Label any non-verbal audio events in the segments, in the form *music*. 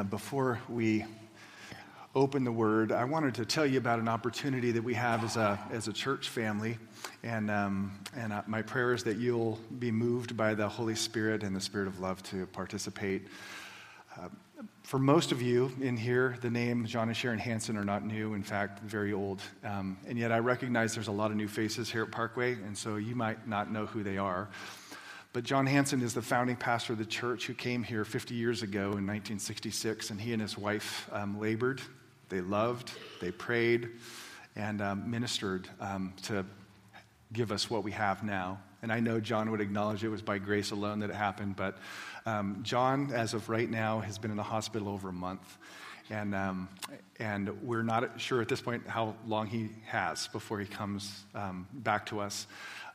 uh, before we open the word, I wanted to tell you about an opportunity that we have as a, as a church family. And, um, and uh, my prayer is that you'll be moved by the Holy Spirit and the Spirit of love to participate. Uh, for most of you in here, the name John and Sharon Hanson are not new, in fact, very old. Um, and yet I recognize there's a lot of new faces here at Parkway, and so you might not know who they are. But John Hanson is the founding pastor of the church who came here 50 years ago in 1966, and he and his wife um, labored, they loved, they prayed, and um, ministered um, to give us what we have now. And I know John would acknowledge it was by grace alone that it happened, but um, John, as of right now, has been in the hospital over a month. And, um, and we're not sure at this point how long he has before he comes um, back to us.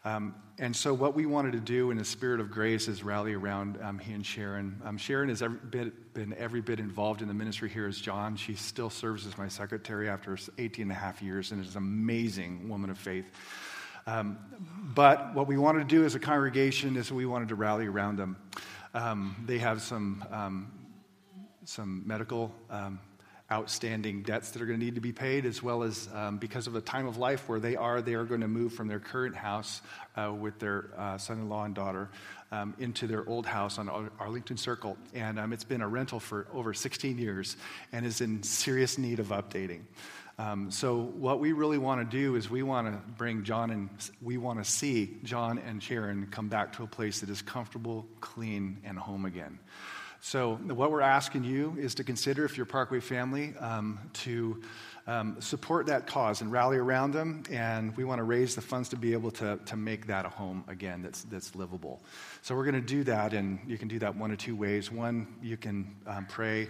Um, and so, what we wanted to do in the spirit of grace is rally around um, he and Sharon. Um, Sharon has every bit, been every bit involved in the ministry here as John. She still serves as my secretary after 18 and a half years and is an amazing woman of faith. Um, but what we wanted to do as a congregation is we wanted to rally around them. Um, they have some, um, some medical outstanding debts that are going to need to be paid, as well as um, because of the time of life where they are, they are going to move from their current house uh, with their uh, son in law and daughter um, into their old house on Arlington Circle. And um, it's been a rental for over 16 years and is in serious need of updating. Um, so, what we really want to do is we want to bring John and we want to see John and Sharon come back to a place that is comfortable, clean, and home again. So, what we're asking you is to consider, if you're Parkway family, um, to um, support that cause and rally around them. And we want to raise the funds to be able to, to make that a home again that's, that's livable. So, we're going to do that, and you can do that one of two ways. One, you can um, pray.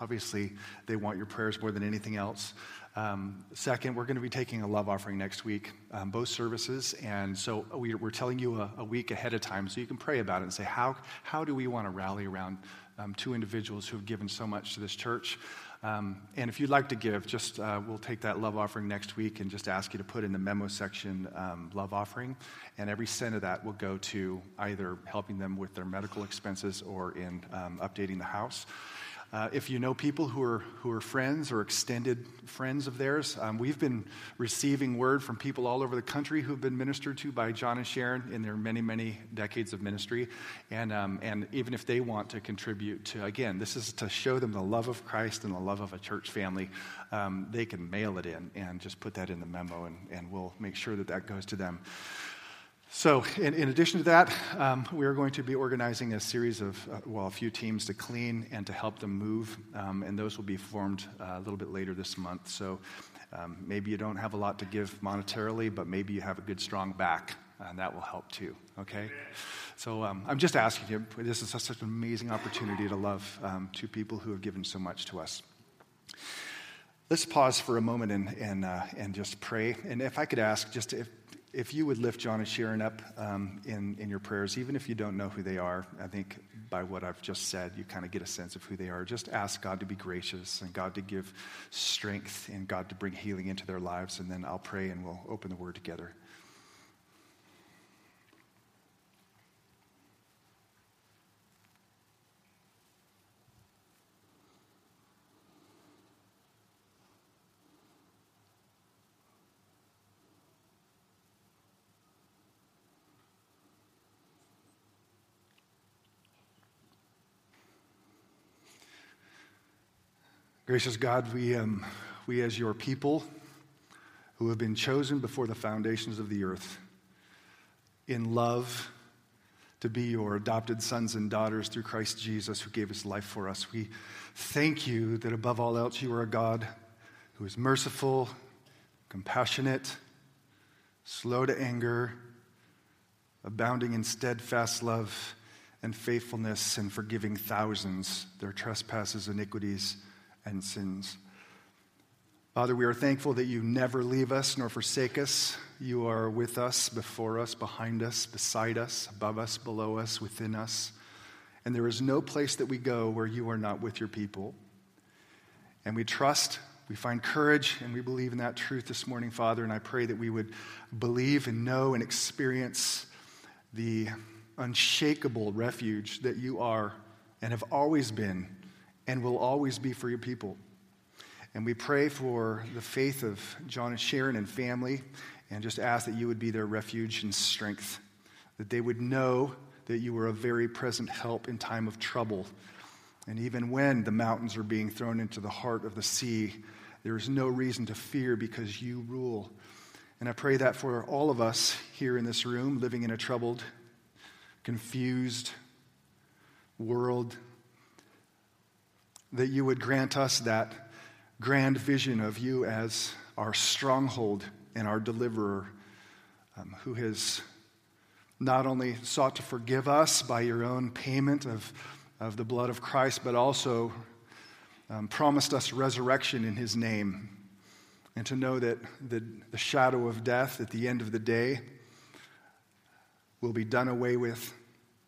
Obviously, they want your prayers more than anything else. Um, second, we're going to be taking a love offering next week, um, both services. And so we, are telling you a, a, week ahead of time so you can pray about it and say, how, how do we want to rally around um, two individuals who have given so much to this church. Um, and if you'd like to give, just uh, we'll take that love offering next week and just ask you to put in the memo section um, love offering. And every cent of that will go to either helping them with their medical expenses or in um, updating the house. Uh, if you know people who are, who are friends or extended friends of theirs, um, we've been receiving word from people all over the country who've been ministered to by John and Sharon in their many, many decades of ministry. And, um, and even if they want to contribute to, again, this is to show them the love of Christ and the love of a church family, um, they can mail it in and just put that in the memo, and, and we'll make sure that that goes to them. So, in, in, addition to that, um, we are going to be organizing a series of, uh, well, a few teams to clean and to help them move, um, and those will be formed uh, a little bit later this month. So, um, maybe you don't have a lot to give monetarily, but maybe you have a good, strong back, and that will help too, okay? So, um, I'm just asking you, this is such an amazing opportunity to love um, two people who have given so much to us. Let's pause for a moment and, and, uh, and just pray. And if I could ask, just if if you would lift John and Sharon up um, in, in your prayers, even if you don't know who they are, I think by what I've just said, you kind of get a sense of who they are. Just ask God to be gracious and God to give strength and God to bring healing into their lives. And then I'll pray and we'll open the word together. Gracious God, we, um, we as your people who have been chosen before the foundations of the earth in love to be your adopted sons and daughters through Christ Jesus who gave his life for us, we thank you that above all else you are a God who is merciful, compassionate, slow to anger, abounding in steadfast love and faithfulness, and forgiving thousands their trespasses, iniquities, and sins. Father, we are thankful that you never leave us nor forsake us. You are with us, before us, behind us, beside us, above us, below us, within us. And there is no place that we go where you are not with your people. And we trust, we find courage, and we believe in that truth this morning, Father. And I pray that we would believe and know and experience the unshakable refuge that you are and have always been and will always be for your people. And we pray for the faith of John and Sharon and family, and just ask that you would be their refuge and strength, that they would know that you are a very present help in time of trouble. And even when the mountains are being thrown into the heart of the sea, there is no reason to fear because you rule. And I pray that for all of us here in this room, living in a troubled, confused world, that you would grant us that grand vision of you as our stronghold and our deliverer, um, who has not only sought to forgive us by your own payment of, of the blood of Christ, but also um, promised us resurrection in his name. And to know that the, the shadow of death at the end of the day will be done away with.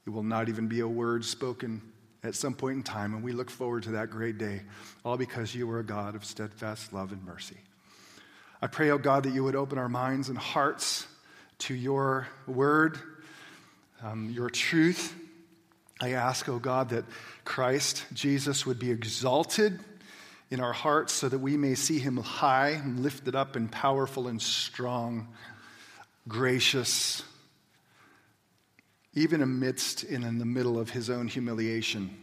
It will not even be a word spoken at some point in time, and we look forward to that great day, all because you are a God of steadfast love and mercy. I pray, oh God, that you would open our minds and hearts to your word, um, your truth. I ask, oh God, that Christ, Jesus, would be exalted in our hearts so that we may see him high and lifted up and powerful and strong, gracious, even amidst and in the middle of his own humiliation.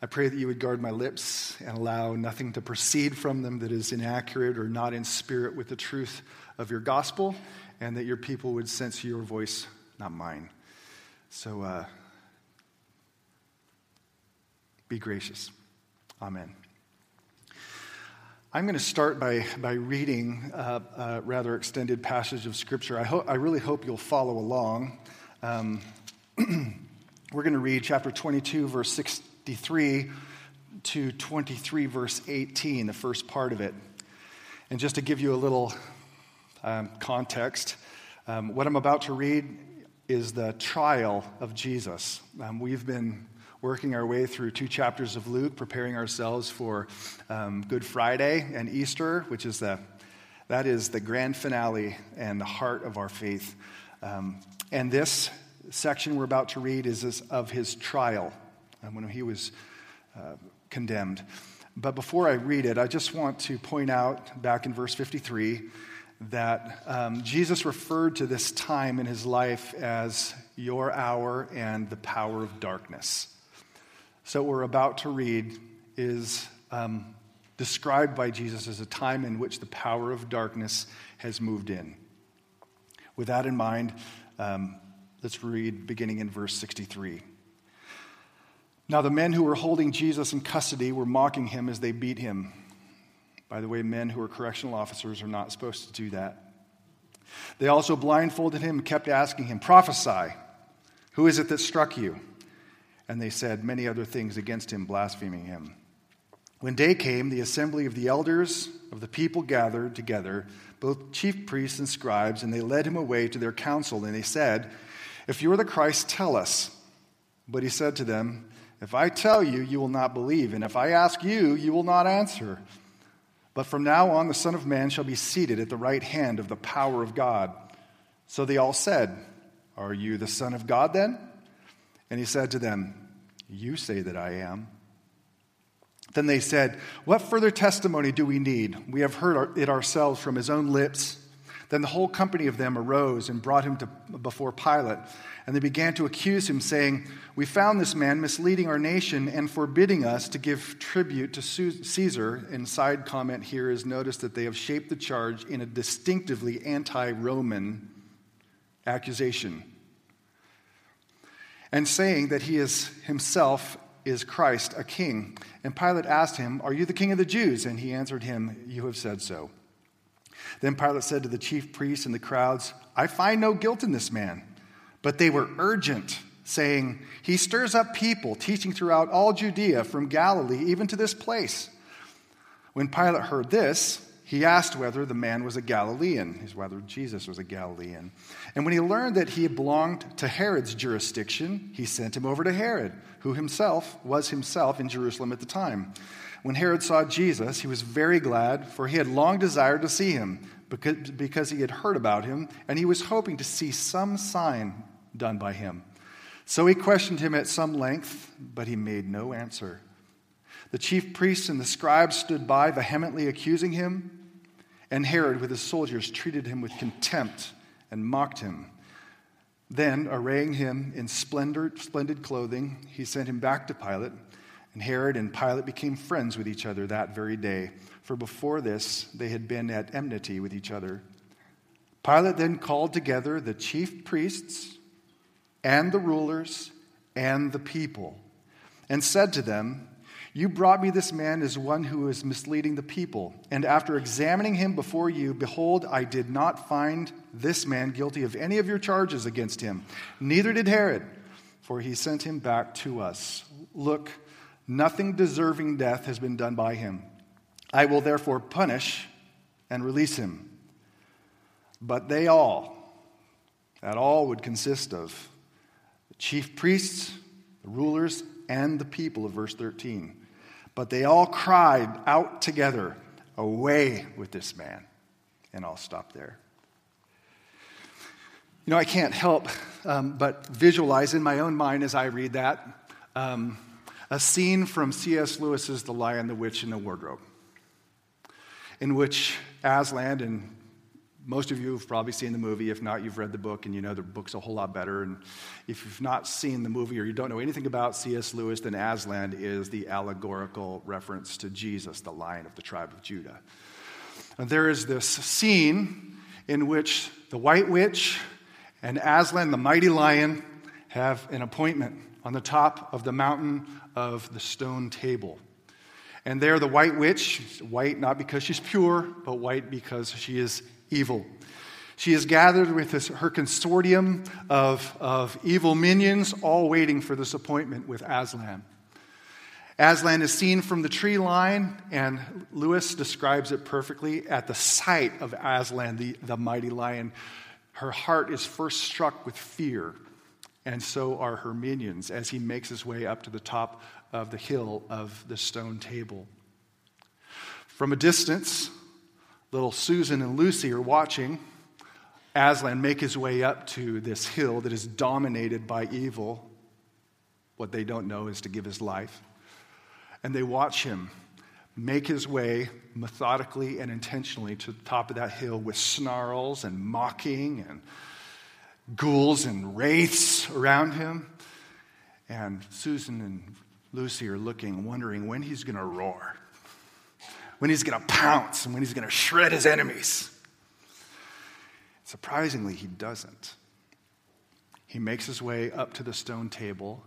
I pray that you would guard my lips and allow nothing to proceed from them that is inaccurate or not in spirit with the truth of your gospel, and that your people would sense your voice, not mine. So uh, be gracious. Amen. I'm going to start by, by reading a, rather extended passage of Scripture. I, ho- I really hope you'll follow along. Um, *clears throat* we're going to read chapter 22, verse 63 to 23, verse 18, the first part of it. And just to give you a little um, context, um, what I'm about to read is the trial of Jesus. Um, we've been working our way through two chapters of Luke, preparing ourselves for um, Good Friday and Easter, which is the that is the grand finale and the heart of our faith. Um, and this section we're about to read is of his trial uh, when he was uh, condemned. But before I read it, I just want to point out back in verse 53 that um, Jesus referred to this time in his life as your hour and the power of darkness. So, what we're about to read is um, described by Jesus as a time in which the power of darkness has moved in. With that in mind, um, Let's read beginning in verse 63. Now, the men who were holding Jesus in custody were mocking him as they beat him. By the way, men who are correctional officers are not supposed to do that. They also blindfolded him and kept asking him, Prophesy, who is it that struck you? And they said many other things against him, blaspheming him. When day came, the assembly of the elders of the people gathered together, both chief priests and scribes, and they led him away to their council, and they said, if you are the Christ, tell us. But he said to them, If I tell you, you will not believe, and if I ask you, you will not answer. But from now on, the Son of Man shall be seated at the right hand of the power of God. So they all said, Are you the Son of God then? And he said to them, You say that I am. Then they said, What further testimony do we need? We have heard it ourselves from his own lips. Then the whole company of them arose and brought him to, before Pilate. And they began to accuse him, saying, We found this man misleading our nation and forbidding us to give tribute to Caesar. And side comment here is notice that they have shaped the charge in a distinctively anti Roman accusation. And saying that he is himself is Christ, a king. And Pilate asked him, Are you the king of the Jews? And he answered him, You have said so. Then Pilate said to the chief priests and the crowds, I find no guilt in this man. But they were urgent, saying, He stirs up people, teaching throughout all Judea, from Galilee even to this place. When Pilate heard this, he asked whether the man was a Galilean, whether Jesus was a Galilean. And when he learned that he belonged to Herod's jurisdiction, he sent him over to Herod, who himself was himself in Jerusalem at the time. When Herod saw Jesus, he was very glad, for he had long desired to see him, because, he had heard about him, and he was hoping to see some sign done by him. So he questioned him at some length, but he made no answer. The chief priests and the scribes stood by, vehemently accusing him, and Herod, with his soldiers, treated him with contempt and mocked him. Then, arraying him in splendid, splendid clothing, he sent him back to Pilate. And Herod and Pilate became friends with each other that very day, for before this they had been at enmity with each other. Pilate then called together the chief priests and the rulers and the people and said to them, You brought me this man as one who is misleading the people. And after examining him before you, behold, I did not find this man guilty of any of your charges against him. Neither did Herod, for he sent him back to us. Look, Nothing deserving death has been done by him. I will therefore punish and release him. But they all, that all would consist of the chief priests, the rulers, and the people of verse 13. But they all cried out together, Away with this man. And I'll stop there. You know, I can't help um, but visualize in my own mind as I read that. Um, a scene from C.S. Lewis's The Lion, the Witch, and the Wardrobe, in which Aslan, and most of you have probably seen the movie. If not, you've read the book and you know the book's a whole lot better. And if you've not seen the movie or you don't know anything about C.S. Lewis, then Aslan is the allegorical reference to Jesus, the lion of the tribe of Judah. And there is this scene in which the white witch and Aslan, the mighty lion, have an appointment on the top of the mountain of the stone table. And there, the white witch, white not because she's pure, but white because she is evil. She is gathered with this, her consortium of, of evil minions, all waiting for this appointment with Aslan. Aslan is seen from the tree line, and Lewis describes it perfectly. At the sight of Aslan, the, the mighty lion, her heart is first struck with fear and so are her minions as he makes his way up to the top of the hill of the stone table. From a distance, little Susan and Lucy are watching Aslan make his way up to this hill that is dominated by evil. What they don't know is to give his life. And they watch him make his way methodically and intentionally to the top of that hill with snarls and mocking and ghouls and wraiths around him. And Susan and Lucy are looking, wondering when he's going to roar, when he's going to pounce, and when he's going to shred his enemies. Surprisingly, he doesn't. He makes his way up to the stone table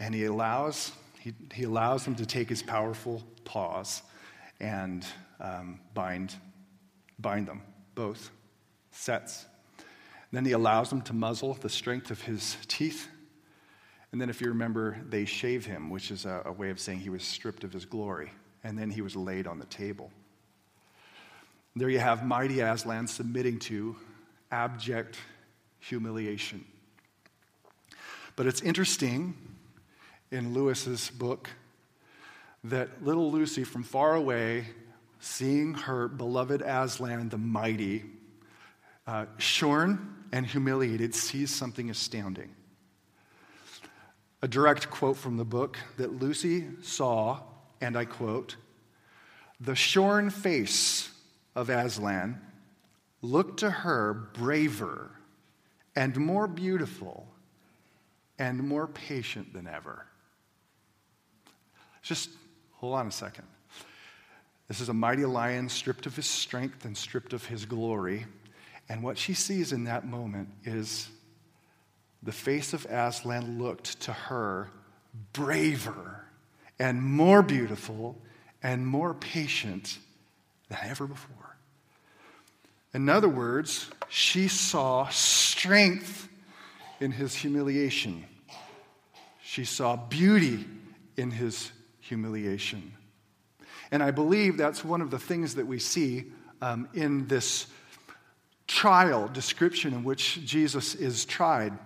and he allows, he, he allows him to take his powerful paws and um, bind, bind them, both sets then he allows them to muzzle the strength of his teeth. And then, if you remember, they shave him, which is a, a, way of saying he was stripped of his glory. And then he was laid on the table. There you have mighty Aslan submitting to abject humiliation. But it's interesting in Lewis's book that little Lucy from far away, seeing her beloved Aslan the mighty, uh, shorn and humiliated, sees something astounding. A direct quote from the book that Lucy saw, and I quote, the shorn face of Aslan looked to her braver and more beautiful and more patient than ever. Just hold on a second. This is a mighty lion stripped of his strength and stripped of his glory. And what she sees in that moment is the face of Aslan looked to her braver and more beautiful and more patient than ever before. In other words, she saw strength in his humiliation. She saw beauty in his humiliation. And I believe that's one of the things that we see um, in this trial description in which Jesus is tried,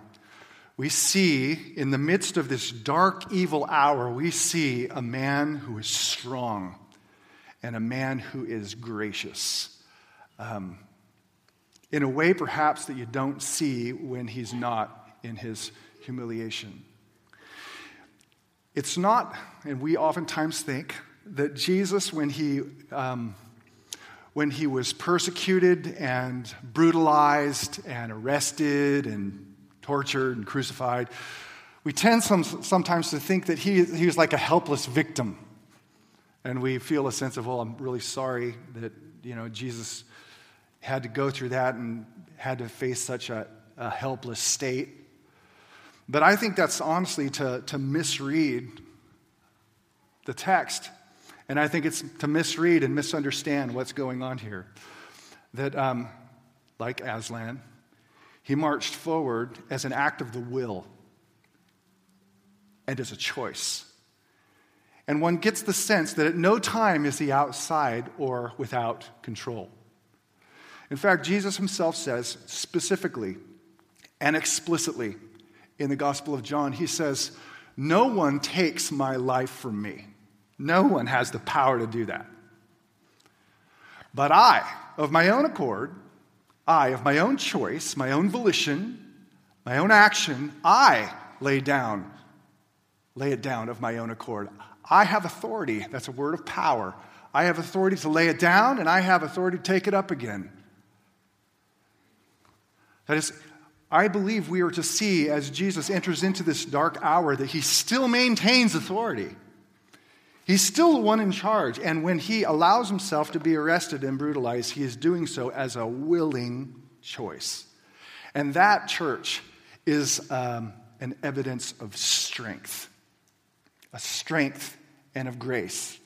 we see in the midst of this dark, evil hour, we see a man who is strong and a man who is gracious. Um, in a way, perhaps, that you don't see when he's not in his humiliation. It's not, and we oftentimes think that Jesus, when he, um, when he was persecuted and brutalized and arrested and tortured and crucified, we tend some, sometimes to think that he, he was like a helpless victim. And we feel a sense of, well, I'm really sorry that, you know, Jesus had to go through that and had to face such a, a helpless state. But I think that's honestly to, to misread the text. And I think it's to misread and misunderstand what's going on here. That, um, like Aslan, he marched forward as an act of the will and as a choice. And one gets the sense that at no time is he outside or without control. In fact, Jesus himself says specifically and explicitly in the Gospel of John, he says, No one takes my life from me. No one has the power to do that. But I, of my own accord, I, of my own choice, my own volition, my own action, I lay down, lay it down of my own accord. I have authority. That's a word of power. I have authority to lay it down, and I have authority to take it up again. That is, I believe we are to see as Jesus enters into this dark hour that he still maintains authority. He's still the one in charge. And when he allows himself to be arrested and brutalized, he is doing so as a willing choice. And that, church, is um, an evidence of strength, a strength and of grace.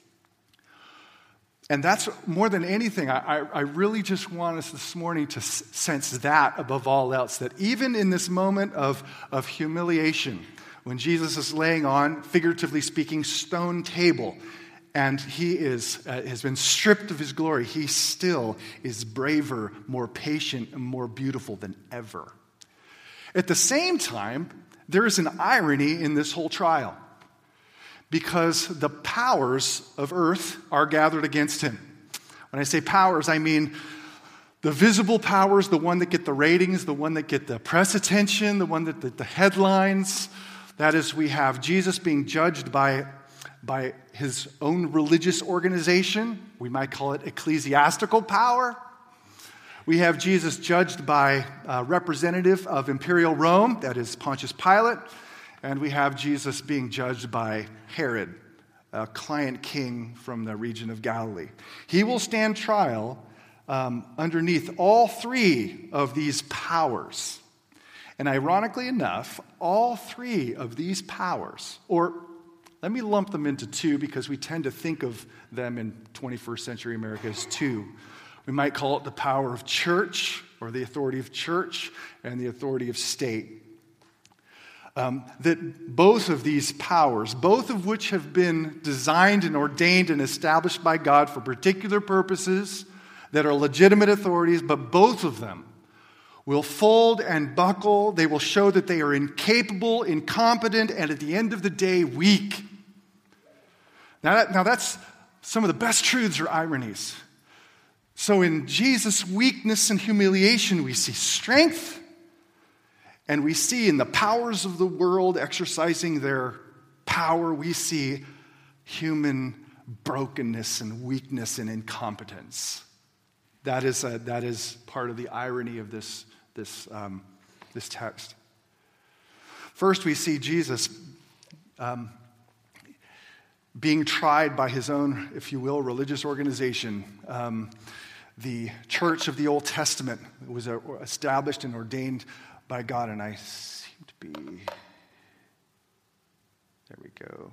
And that's more than anything, I, I, really just want us this morning to sense that above all else, that even in this moment of, of humiliation, when Jesus is laying on, figuratively speaking, stone table, and he is, uh, has been stripped of his glory, he still is braver, more patient, and more beautiful than ever. At the same time, there is an irony in this whole trial because the powers of earth are gathered against him. When I say powers, I mean the visible powers, the one that get the ratings, the one that get the press attention, the one that the, the headlines. That is, we have Jesus being judged by, by his own religious organization. We might call it ecclesiastical power. We have Jesus judged by a representative of imperial Rome, that is Pontius Pilate. And we have Jesus being judged by Herod, a client king from the region of Galilee. He will stand trial um, underneath all three of these powers. And ironically enough, all three of these powers, or let me lump them into two because we tend to think of them in 21st century America as two. We might call it the power of church, or the authority of church, and the authority of state um, that both of these powers, both of which have been designed and ordained and established by God for particular purposes that are legitimate authorities, but both of them will fold and buckle. They will show that they are incapable, incompetent, and at the end of the day, weak. Now, that, now that's some of the best truths or ironies. So, in Jesus' weakness and humiliation, we see strength and we see in the powers of the world exercising their power, we see human brokenness and weakness and incompetence. That is, a, that is part of the irony of this, this, um, this text. First, we see Jesus um, being tried by his own, if you will, religious organization. Um, the church of the Old Testament was established and ordained by God, and I seem to be. There we go.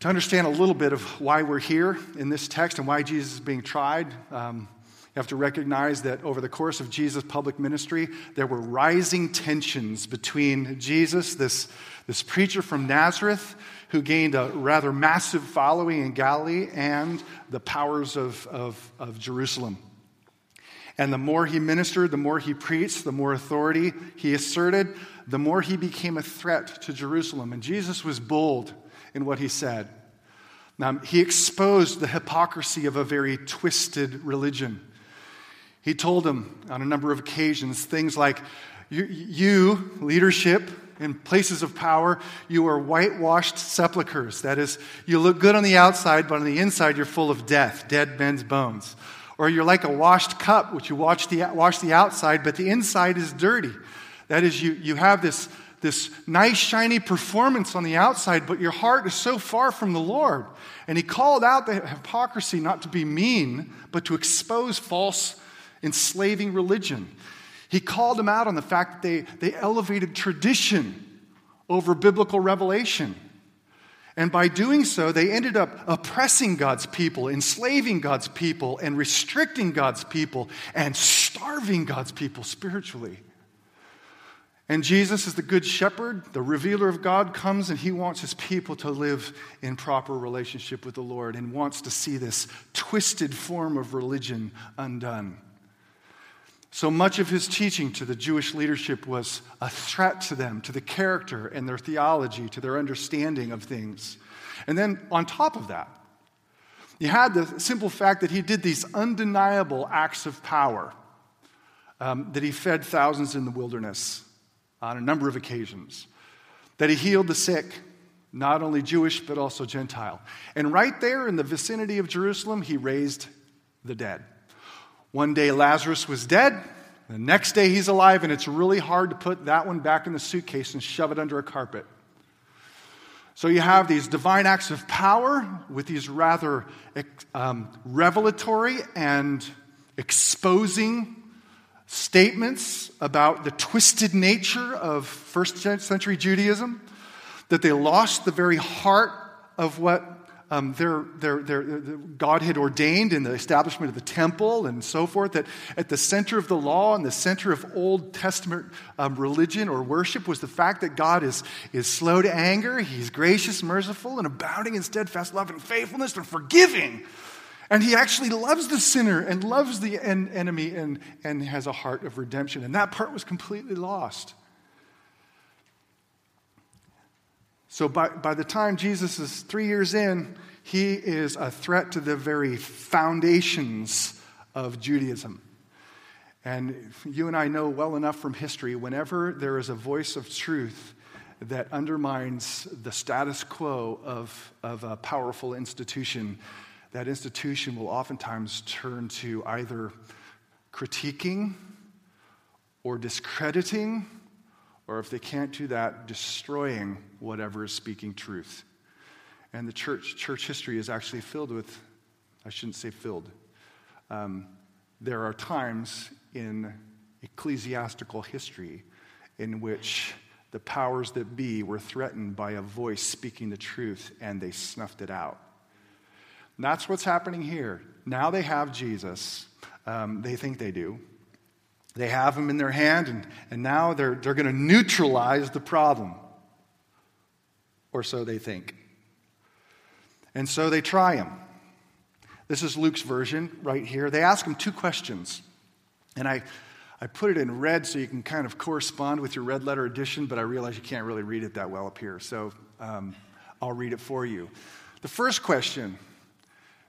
To understand a little bit of why we're here in this text and why Jesus is being tried, um, you have to recognize that over the course of Jesus' public ministry, there were rising tensions between Jesus, this, this preacher from Nazareth, who gained a rather massive following in Galilee, and the powers of, of, of Jerusalem. And the more he ministered, the more he preached, the more authority he asserted, the more he became a threat to Jerusalem. And Jesus was bold in what he said. Now, he exposed the hypocrisy of a very twisted religion. He told them on a number of occasions things like, You, you leadership, in places of power, you are whitewashed sepulchres. That is, you look good on the outside, but on the inside, you're full of death, dead men's bones. Or you're like a washed cup, which you wash the, wash the outside, but the inside is dirty. That is, you, you have this, this nice, shiny performance on the outside, but your heart is so far from the Lord. And he called out the hypocrisy not to be mean, but to expose false, enslaving religion. He called them out on the fact that they, they elevated tradition over biblical revelation. And by doing so, they ended up oppressing God's people, enslaving God's people, and restricting God's people, and starving God's people spiritually. And Jesus, as the Good Shepherd, the revealer of God, comes and he wants his people to live in proper relationship with the Lord and wants to see this twisted form of religion undone. So much of his teaching to the Jewish leadership was a threat to them, to the character and their theology, to their understanding of things. And then on top of that, you had the simple fact that he did these undeniable acts of power, um, that he fed thousands in the wilderness on a number of occasions, that he healed the sick, not only Jewish, but also Gentile. And right there in the vicinity of Jerusalem, he raised the dead. One day Lazarus was dead. The next day he's alive, and it's really hard to put that one back in the suitcase and shove it under a carpet. So you have these divine acts of power with these rather um, revelatory and exposing statements about the twisted nature of first century Judaism, that they lost the very heart of what um, their, their, their, God had ordained in the establishment of the temple and so forth, that at the center of the law and the center of Old Testament um, religion or worship was the fact that God is, is slow to anger, He's gracious, merciful, and abounding in steadfast love and faithfulness and forgiving. And He actually loves the sinner and loves the en- enemy and, and has a heart of redemption. And that part was completely lost. So by, by the time Jesus is three years in, he is a threat to the very foundations of Judaism. And you and I know well enough from history whenever there is a voice of truth that undermines the status quo of, of a powerful institution, that institution will oftentimes turn to either critiquing or discrediting or if they can't do that, destroying whatever is speaking truth. And the church, church history is actually filled with, I shouldn't say filled. Um, there are times in ecclesiastical history in which the powers that be were threatened by a voice speaking the truth and they snuffed it out. And that's what's happening here. Now they have Jesus. Um, they think they do. They have them in their hand, and, and now they're, they're going to neutralize the problem. Or so they think. And so they try him. This is Luke's version right here. They ask him two questions. And I, I put it in red so you can kind of correspond with your red letter edition, but I realize you can't really read it that well up here. So um, I'll read it for you. The first question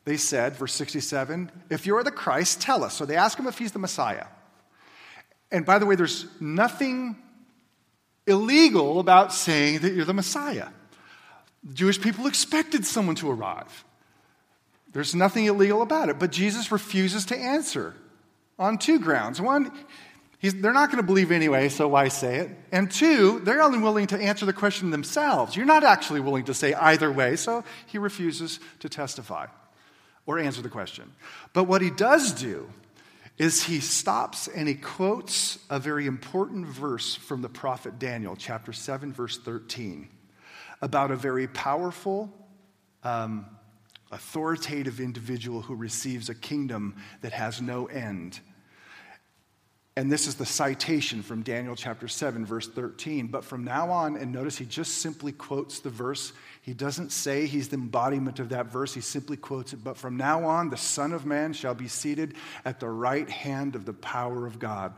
they said, verse 67, if you're the Christ, tell us. So they ask him if he's the Messiah. And by the way, there's nothing illegal about saying that you're the Messiah. Jewish people expected someone to arrive. There's nothing illegal about it. But Jesus refuses to answer on two grounds. One, they're not going to believe anyway, so why say it? And two, they're unwilling to answer the question themselves. You're not actually willing to say either way, so he refuses to testify or answer the question. But what he does do is he stops and he quotes a very important verse from the prophet Daniel, chapter 7, verse 13, about a very powerful, um, authoritative individual who receives a kingdom that has no end. And this is the citation from Daniel chapter 7, verse 13. But from now on, and notice he just simply quotes the verse. He doesn't say he's the embodiment of that verse, he simply quotes it. But from now on, the Son of Man shall be seated at the right hand of the power of God.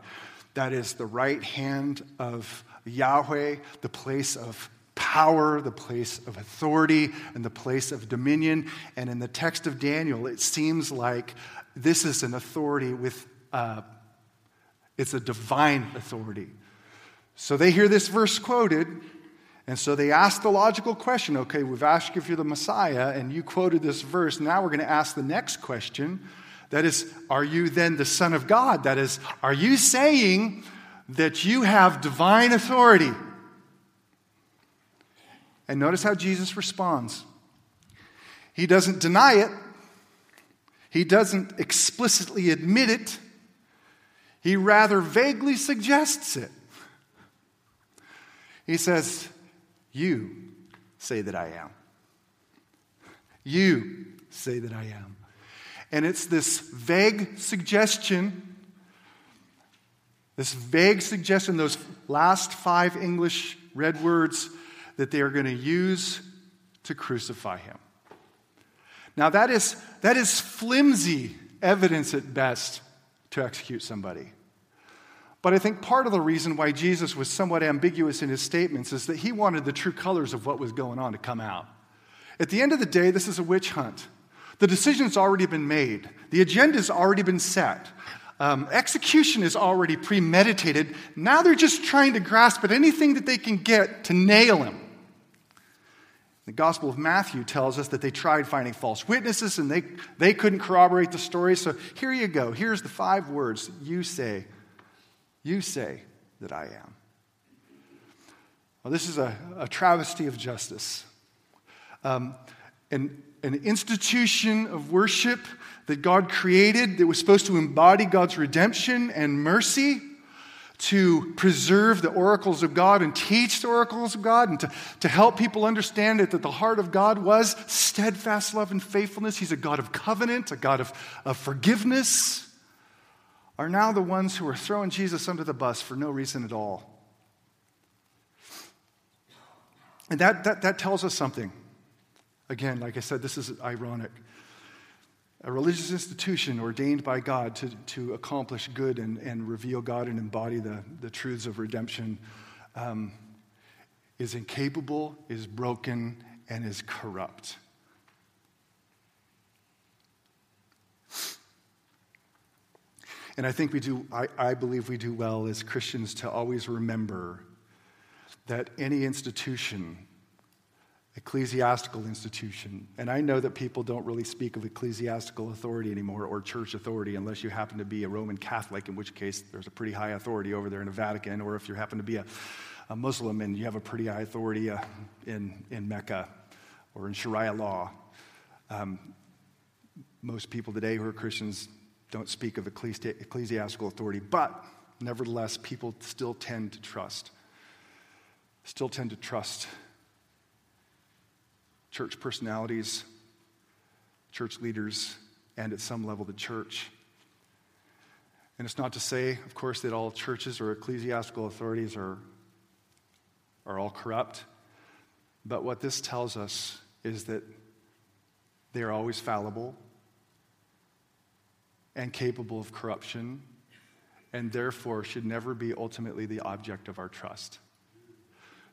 That is the right hand of Yahweh, the place of power, the place of authority, and the place of dominion. And in the text of Daniel, it seems like this is an authority with. Uh, it's a divine authority. So they hear this verse quoted, and so they ask the logical question okay, we've asked you if you're the Messiah, and you quoted this verse. Now we're going to ask the next question that is, are you then the Son of God? That is, are you saying that you have divine authority? And notice how Jesus responds. He doesn't deny it, he doesn't explicitly admit it, he rather vaguely suggests it. He says, You say that I am. You say that I am. And it's this vague suggestion, this vague suggestion, those last five English red words that they are going to use to crucify him. Now, that is, that is flimsy evidence at best to execute somebody. But I think part of the reason why Jesus was somewhat ambiguous in his statements is that he wanted the true colors of what was going on to come out. At the end of the day, this is a witch hunt. The decision's already been made, the agenda's already been set. Um, execution is already premeditated. Now they're just trying to grasp at anything that they can get to nail him. The Gospel of Matthew tells us that they tried finding false witnesses and they, they couldn't corroborate the story. So here you go. Here's the five words you say, you say that I am. Well, this is a, a travesty of justice. Um, an, an institution of worship that God created that was supposed to embody God's redemption and mercy to preserve the oracles of God and teach the oracles of God and to, to help people understand it, that the heart of God was steadfast love and faithfulness. He's a God of covenant, a God of, of forgiveness, are now the ones who are throwing Jesus under the bus for no reason at all. And that, that, that tells us something. Again, like I said, this is ironic a religious institution ordained by God to, to accomplish good and, and reveal God and embody the, the truths of redemption um, is incapable, is broken, and is corrupt. And I think we do, I, I believe we do well as Christians to always remember that any institution ecclesiastical institution. And I know that people don't really speak of ecclesiastical authority anymore or church authority unless you happen to be a Roman Catholic, in which case there's a pretty high authority over there in the Vatican, or if you happen to be a, a Muslim and you have a pretty high authority uh, in, in Mecca or in Sharia law. Um, most people today who are Christians don't speak of ecclesi- ecclesiastical authority, but nevertheless, people still tend to trust. Still tend to trust church personalities, church leaders, and at some level the church. And it's not to say, of course, that all churches or ecclesiastical authorities are, are all corrupt. But what this tells us is that they are always fallible and capable of corruption, and therefore should never be ultimately the object of our trust.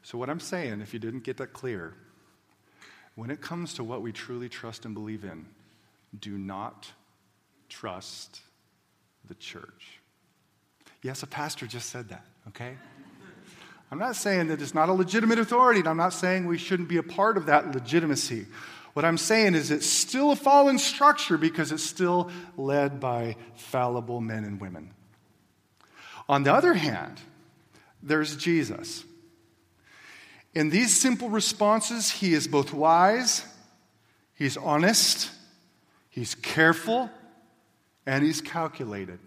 So, what I'm saying, if you didn't get that clear, when it comes to what we truly trust and believe in, do not trust the church. Yes, a pastor just said that, okay? I'm not saying that it's not a legitimate authority, and I'm not saying we shouldn't be a part of that legitimacy. What I'm saying is it's still a fallen structure because it's still led by fallible men and women. On the other hand, there's Jesus. In these simple responses, he is both wise, he's honest, he's careful, and he's calculated.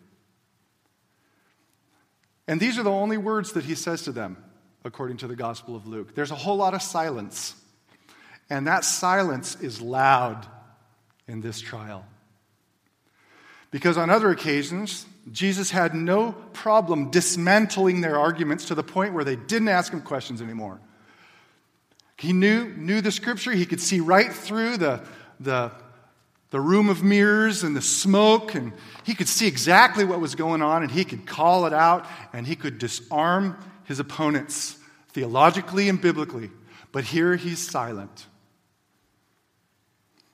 And these are the only words that he says to them, according to the Gospel of Luke. There's a whole lot of silence, and that silence is loud in this trial. Because on other occasions, Jesus had no problem dismantling their arguments to the point where they didn't ask him questions anymore. He knew, knew the scripture. He could see right through the, the, the room of mirrors and the smoke, and he could see exactly what was going on, and he could call it out, and he could disarm his opponents theologically and biblically. But here he's silent.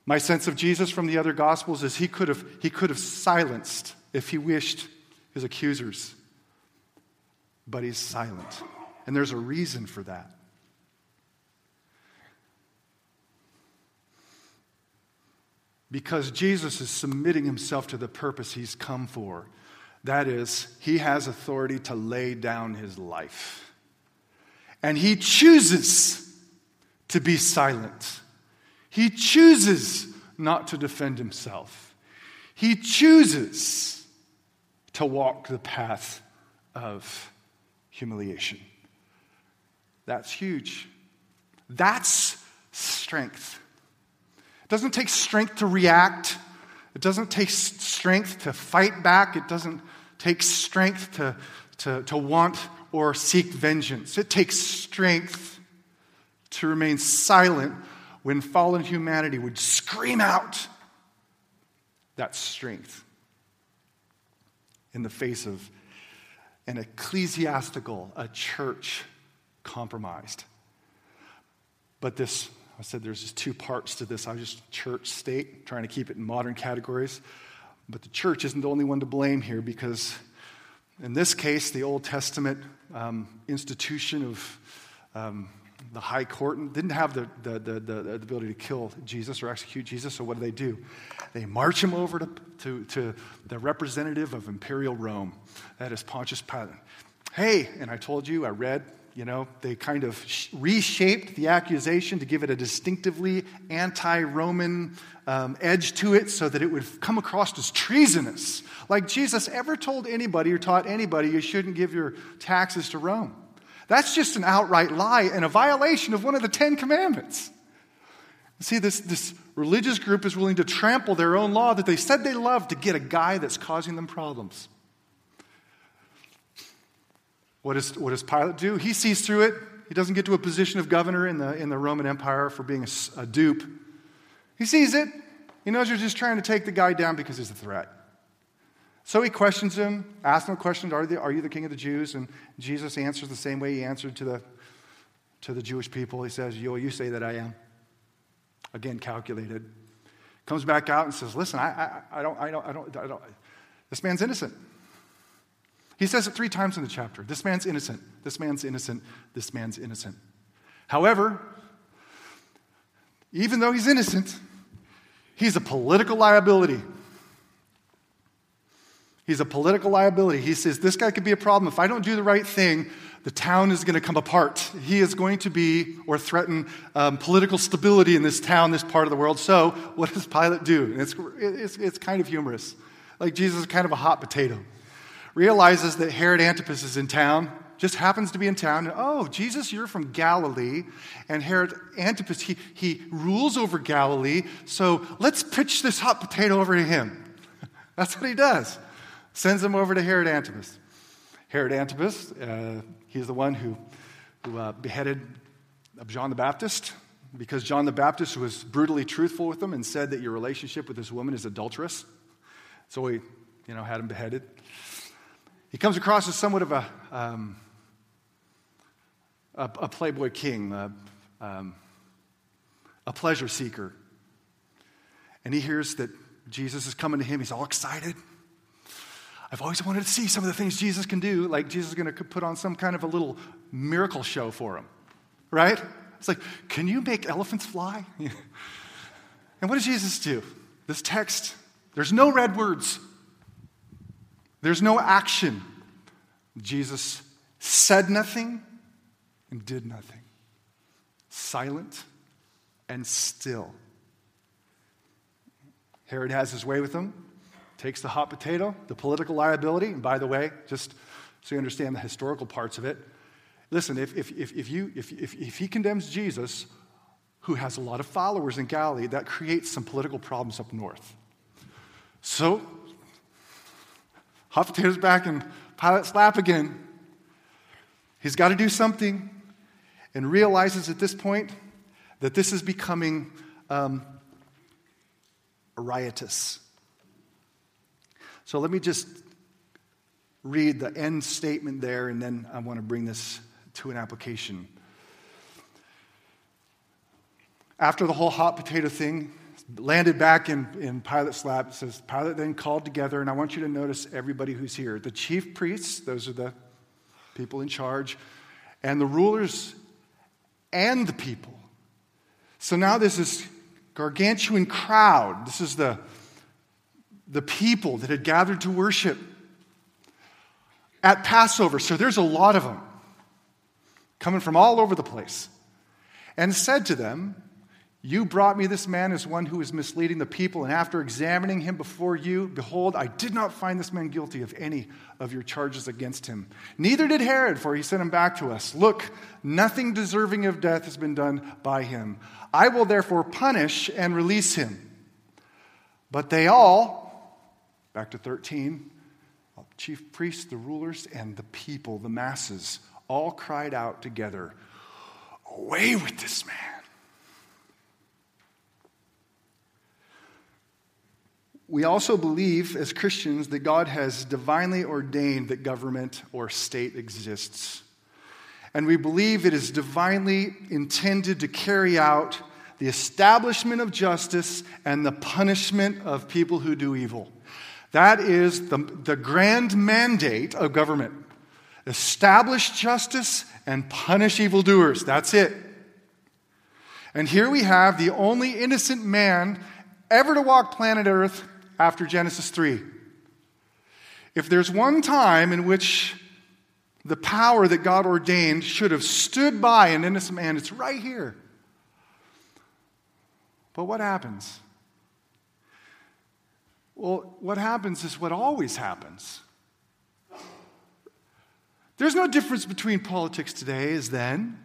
My sense of Jesus from the other Gospels is he could have, he could have silenced, if he wished, his accusers. But he's silent. And there's a reason for that. Because Jesus is submitting himself to the purpose he's come for. That is, he has authority to lay down his life. And he chooses to be silent. He chooses not to defend himself. He chooses to walk the path of humiliation. That's huge. That's strength. It doesn't take strength to react. It doesn't take strength to fight back. It doesn't take strength to, to, to want or seek vengeance. It takes strength to remain silent when fallen humanity would scream out. that strength in the face of an ecclesiastical, a church compromised. But this, I said there's just two parts to this. I was just church state, trying to keep it in modern categories. But the church isn't the only one to blame here because, in this case, the Old Testament um, institution of um, the high court didn't have the, the, the, the, ability to kill Jesus or execute Jesus. So, what do they do? They march him over to, to, to the representative of imperial Rome, that is Pontius Pilate. Hey, and I told you, I read you know, they kind of reshaped the accusation to give it a distinctively anti Roman um, edge to it so that it would come across as treasonous. Like Jesus ever told anybody or taught anybody you shouldn't give your taxes to Rome. That's just an outright lie and a violation of one of the Ten Commandments. See, this, this religious group is willing to trample their own law that they said they loved to get a guy that's causing them problems. What does, what does Pilate do? He sees through it. He doesn't get to a position of governor in the, in the Roman Empire for being a, a dupe. He sees it. He knows you're just trying to take the guy down because he's a threat. So he questions him, asks him a question are, are you the king of the Jews? And Jesus answers the same way he answered to the, to the Jewish people. He says, Yo, you say that I am. Again, calculated. Comes back out and says, Listen, I, I, I, don't, I, don't, I, don't, I don't. This man's innocent. He says it three times in the chapter. This man's innocent. This man's innocent. This man's innocent. However, even though he's innocent, he's a political liability. He's a political liability. He says, This guy could be a problem. If I don't do the right thing, the town is going to come apart. He is going to be or threaten um, political stability in this town, this part of the world. So, what does Pilate do? It's, it's, it's kind of humorous. Like Jesus is kind of a hot potato realizes that Herod Antipas is in town, just happens to be in town. And, oh, Jesus, you're from Galilee. And Herod Antipas, he, he rules over Galilee. So let's pitch this hot potato over to him. *laughs* That's what he does. Sends him over to Herod Antipas. Herod Antipas, uh, he's the one who, who uh, beheaded John the Baptist because John the Baptist was brutally truthful with him and said that your relationship with this woman is adulterous. So he, you know, had him beheaded. He comes across as somewhat of a, um, a, a, playboy king, a, um, a pleasure seeker. And he hears that Jesus is coming to him. He's all excited. I've always wanted to see some of the things Jesus can do. Like Jesus is going to put on some kind of a little miracle show for him, right? It's like, can you make elephants fly? *laughs* and what does Jesus do? This text, there's no red words. There's no action. Jesus said nothing and did nothing. Silent and still. Herod has his way with him, takes the hot potato, the political liability, and by the way, just so you understand the historical parts of it, listen, if, if, if, if, you, if, if, if he condemns Jesus, who has a lot of followers in Galilee, that creates some political problems up north. So Hot potatoes back in Pilate's lap again. He's got to do something and realizes at this point that this is becoming um, riotous. So let me just read the end statement there, and then I want to bring this to an application. After the whole hot potato thing, landed back in, in Pilate's lap. It says, Pilate then called together, and I want you to notice everybody who's here the chief priests, those are the people in charge, and the rulers and the people. So now this is gargantuan crowd. This is the, the people that had gathered to worship at Passover. So there's a lot of them coming from all over the place. And said to them, you brought me this man as one who is misleading the people, and after examining him before you, behold, I did not find this man guilty of any of your charges against him. Neither did Herod, for he sent him back to us. Look, nothing deserving of death has been done by him. I will therefore punish and release him. But they all, back to 13, uh, chief priests, the rulers, and the people, the masses, all cried out together, Away with this man! We also believe as Christians that God has divinely ordained that government or state exists. And we believe it is divinely intended to carry out the establishment of justice and the punishment of people who do evil. That is the, the grand mandate of government establish justice and punish evildoers. That's it. And here we have the only innocent man ever to walk planet Earth after Genesis 3. If there's one time in which the power that God ordained should have stood by an innocent man, it's right here. But what happens? Well, what happens is what always happens. There's no difference between politics today as then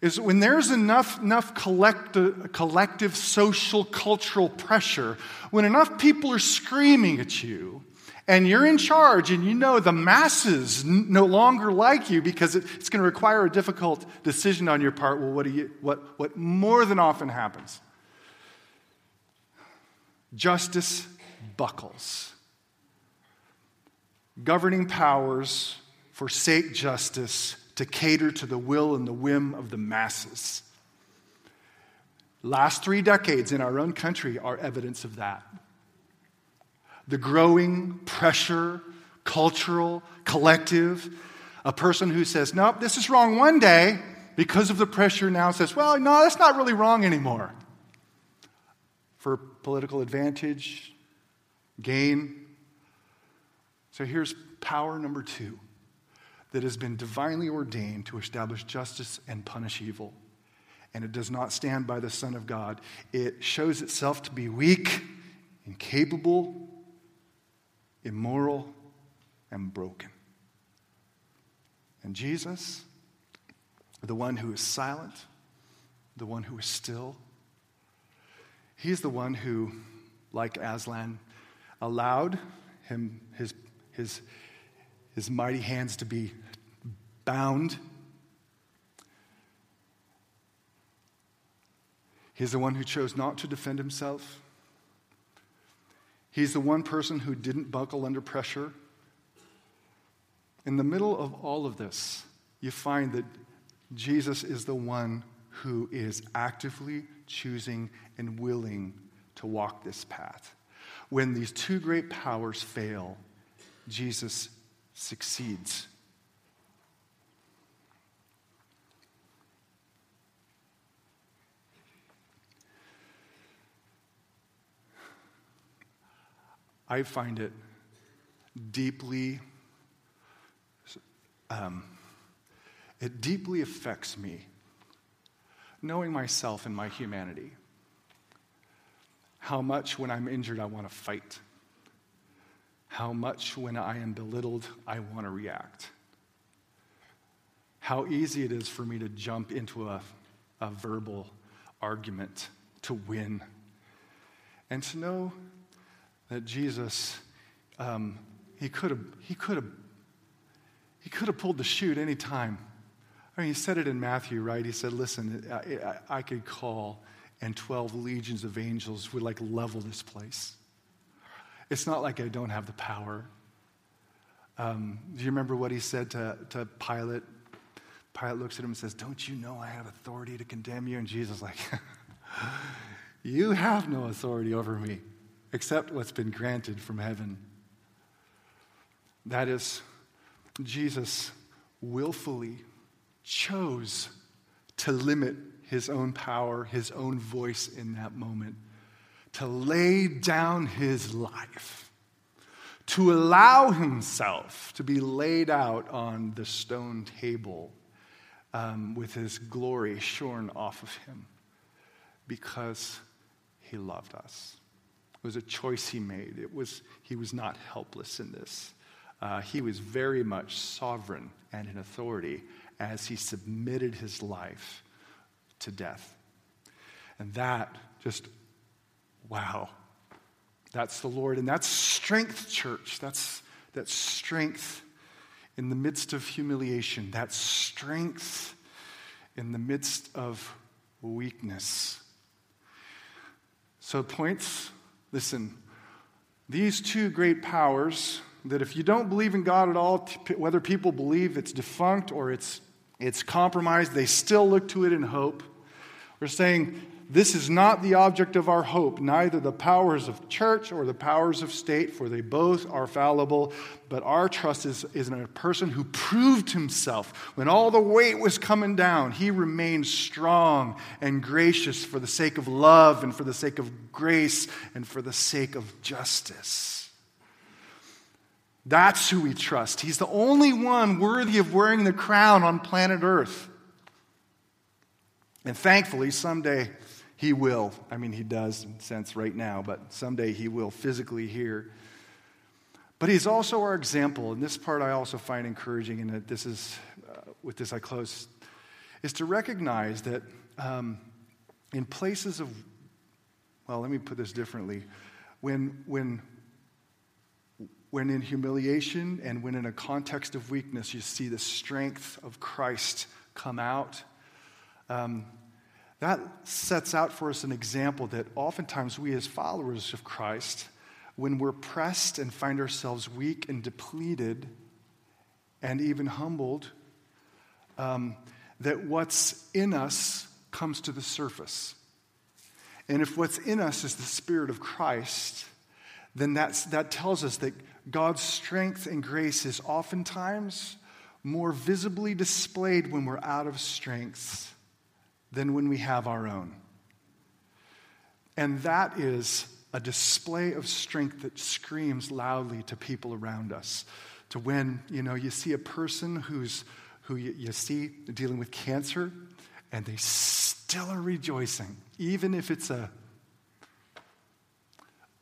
is when there's enough, enough collective, collective social cultural pressure, when enough people are screaming at you, and you're in charge, and you know the masses no longer like you because it's going to require a difficult decision on your part. Well, what, do you, what, what more than often happens? Justice buckles. Governing powers forsake justice to cater to the will and the whim of the masses. Last three decades in our own country are evidence of that. The growing pressure, cultural, collective, a person who says, Nope, this is wrong one day, because of the pressure now says, Well, no, that's not really wrong anymore. For political advantage, gain. So here's power number two that has been divinely ordained to establish justice and punish evil. And it does not stand by the Son of God. It shows itself to be weak, incapable, immoral, and broken. And Jesus, the one who is silent, the one who is still, he's the one who, like Aslan, allowed him, his, his, his mighty hands to be bound. He's the one who chose not to defend himself. He's the one person who didn't buckle under pressure. In the middle of all of this, you find that Jesus is the one who is actively choosing and willing to walk this path. When these two great powers fail, Jesus succeeds. I find it deeply, um, it deeply affects me, knowing myself and my humanity. How much when I'm injured I want to fight. How much when I am belittled I want to react. How easy it is for me to jump into a, a verbal argument to win. And to know that Jesus, um, he could have, he could have, he could have pulled the chute any time. I mean, he said it in Matthew, right? He said, "Listen, I, I, I could call, and twelve legions of angels would like level this place." It's not like I don't have the power. Um, do you remember what he said to, to Pilate? Pilate looks at him and says, Don't you know I have authority to condemn you? And Jesus like, *laughs* You have no authority over me except what's been granted from heaven. That is, Jesus willfully chose to limit his own power, his own voice in that moment, to lay down his life, to allow himself to be laid out on the stone table um, with his glory shorn off of him because he loved us. It was a choice he made. It was, he was not helpless in this. Uh, he was very much sovereign and in authority as he submitted his life to death. And that just, wow, that's the Lord. And that's strength, church. That's, that's strength in the midst of humiliation. That's strength in the midst of weakness. So, points listen, these two great powers that if you don't believe in God at all, whether people believe it's defunct or it's, it's compromised, they still look to it in hope. We're saying this is not the object of our hope, neither the powers of church or the powers of state, for they both are fallible. But our trust is, is in a person who proved himself. When all the weight was coming down, he remained strong and gracious for the sake of love and for the sake of grace and for the sake of justice. That's who we trust. He's the only one worthy of wearing the crown on planet Earth. And thankfully, someday, he will. I mean, he does in sense right now, but someday he will physically here. But he's also our example, and this part I also find encouraging, and this is, uh, with this I close, is to recognize that um, in places of, well, let me put this differently. When, when, when in humiliation and when in a context of weakness, you see the strength of Christ come out, um, that sets out for us an example that oftentimes we, as followers of Christ, when we're pressed and find ourselves weak and depleted and even humbled, um, that what's in us comes to the surface. And if what's in us is the Spirit of Christ, then that's, that tells us that God's strength and grace is oftentimes more visibly displayed when we're out of strength than when we have our own. And that is a display of strength that screams loudly to people around us. To when, you know, you see a person who's, who you, you see dealing with cancer and they still are rejoicing, even if it's a,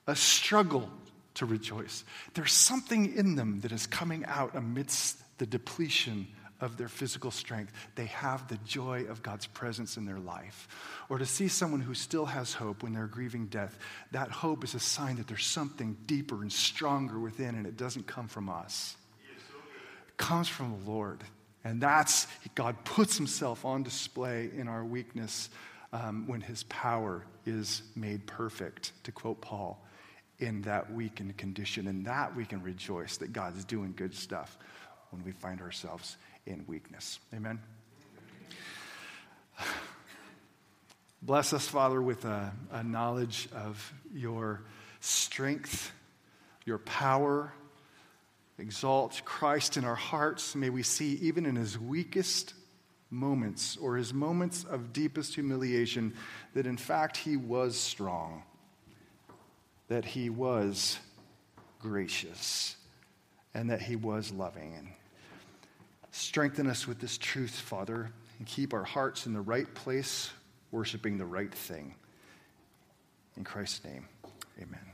a struggle to rejoice. There's something in them that is coming out amidst the depletion of their physical strength, they have the joy of God's presence in their life. Or to see someone who still has hope when they're grieving death, that hope is a sign that there's something deeper and stronger within, and it doesn't come from us. It comes from the Lord. And that's, God puts himself on display in our weakness um, when his power is made perfect, to quote Paul, in that weakened condition. And that we can rejoice that God is doing good stuff when we find ourselves in weakness. Amen. *sighs* Bless us, Father, with a, a, knowledge of your strength, your power. Exalt Christ in our hearts. May we see, even in his weakest moments or his moments of deepest humiliation, that in fact he was strong, that he was gracious, and that he was loving. Strengthen us with this truth, Father, and keep our hearts in the right place, worshiping the right thing. In Christ's name, amen.